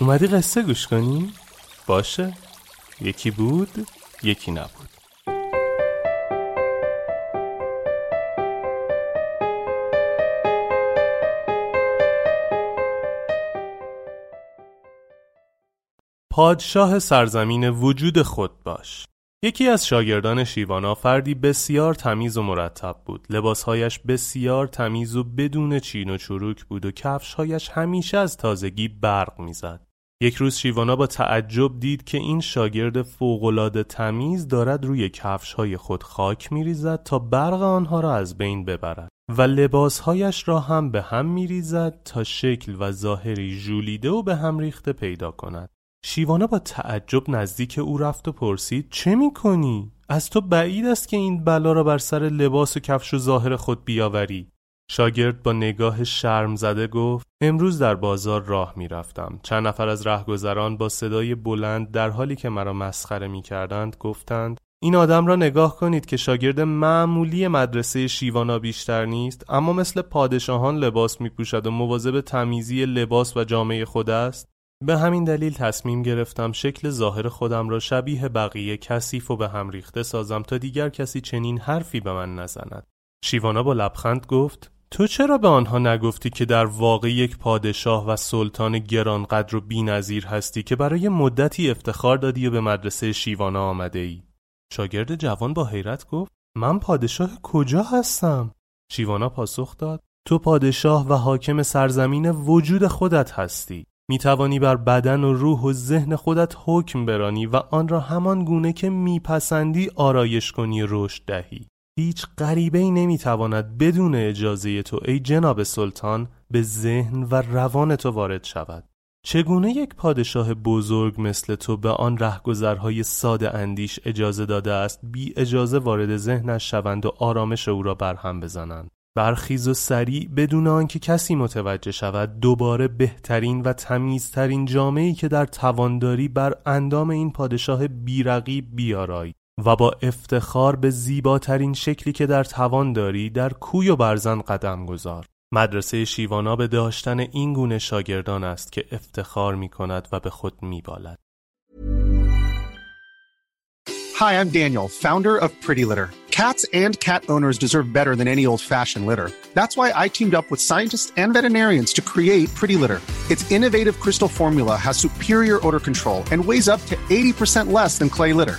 اومدی قصه گوش کنی؟ باشه. یکی بود یکی نبود. پادشاه سرزمین وجود خود باش. یکی از شاگردان شیوانا فردی بسیار تمیز و مرتب بود. لباسهایش بسیار تمیز و بدون چین و چروک بود و کفشهایش همیشه از تازگی برق می‌زد. یک روز شیوانا با تعجب دید که این شاگرد فوقالعاده تمیز دارد روی کفشهای خود خاک میریزد تا برق آنها را از بین ببرد و لباسهایش را هم به هم میریزد تا شکل و ظاهری ژولیده و به هم ریخته پیدا کند شیوانا با تعجب نزدیک او رفت و پرسید چه می‌کنی؟ از تو بعید است که این بلا را بر سر لباس و کفش و ظاهر خود بیاوری شاگرد با نگاه شرم زده گفت امروز در بازار راه می رفتم. چند نفر از رهگذران با صدای بلند در حالی که مرا مسخره می کردند گفتند این آدم را نگاه کنید که شاگرد معمولی مدرسه شیوانا بیشتر نیست اما مثل پادشاهان لباس می پوشد و مواظب تمیزی لباس و جامعه خود است به همین دلیل تصمیم گرفتم شکل ظاهر خودم را شبیه بقیه کثیف و به هم ریخته سازم تا دیگر کسی چنین حرفی به من نزند شیوانا با لبخند گفت تو چرا به آنها نگفتی که در واقع یک پادشاه و سلطان گرانقدر و بینظیر هستی که برای مدتی افتخار دادی و به مدرسه شیوانا آمده ای؟ شاگرد جوان با حیرت گفت من پادشاه کجا هستم؟ شیوانا پاسخ داد تو پادشاه و حاکم سرزمین وجود خودت هستی می توانی بر بدن و روح و ذهن خودت حکم برانی و آن را همان گونه که میپسندی آرایش کنی رشد دهی هیچ غریبه ای نمی‌تواند بدون اجازه تو ای جناب سلطان به ذهن و روان تو وارد شود. چگونه یک پادشاه بزرگ مثل تو به آن رهگذرهای ساده اندیش اجازه داده است بی اجازه وارد ذهنش شوند و آرامش او را برهم بزنند؟ برخیز و سریع بدون آنکه کسی متوجه شود دوباره بهترین و تمیزترین جامعی که در توانداری بر اندام این پادشاه بیرقیب بیارایی و با افتخار به زیباترین شکلی که در توان داری در کوی و برزن قدم گذار مدرسه شیوانا به داشتن این گونه شاگردان است که افتخار می کند و به خود می بالد. Hi, I'm Daniel, founder of Pretty Litter. Cats and cat owners deserve better than any old-fashioned litter. That's why I teamed up with scientists and veterinarians to create Pretty Litter. Its innovative crystal formula has superior odor control and weighs up to 80% less than clay litter.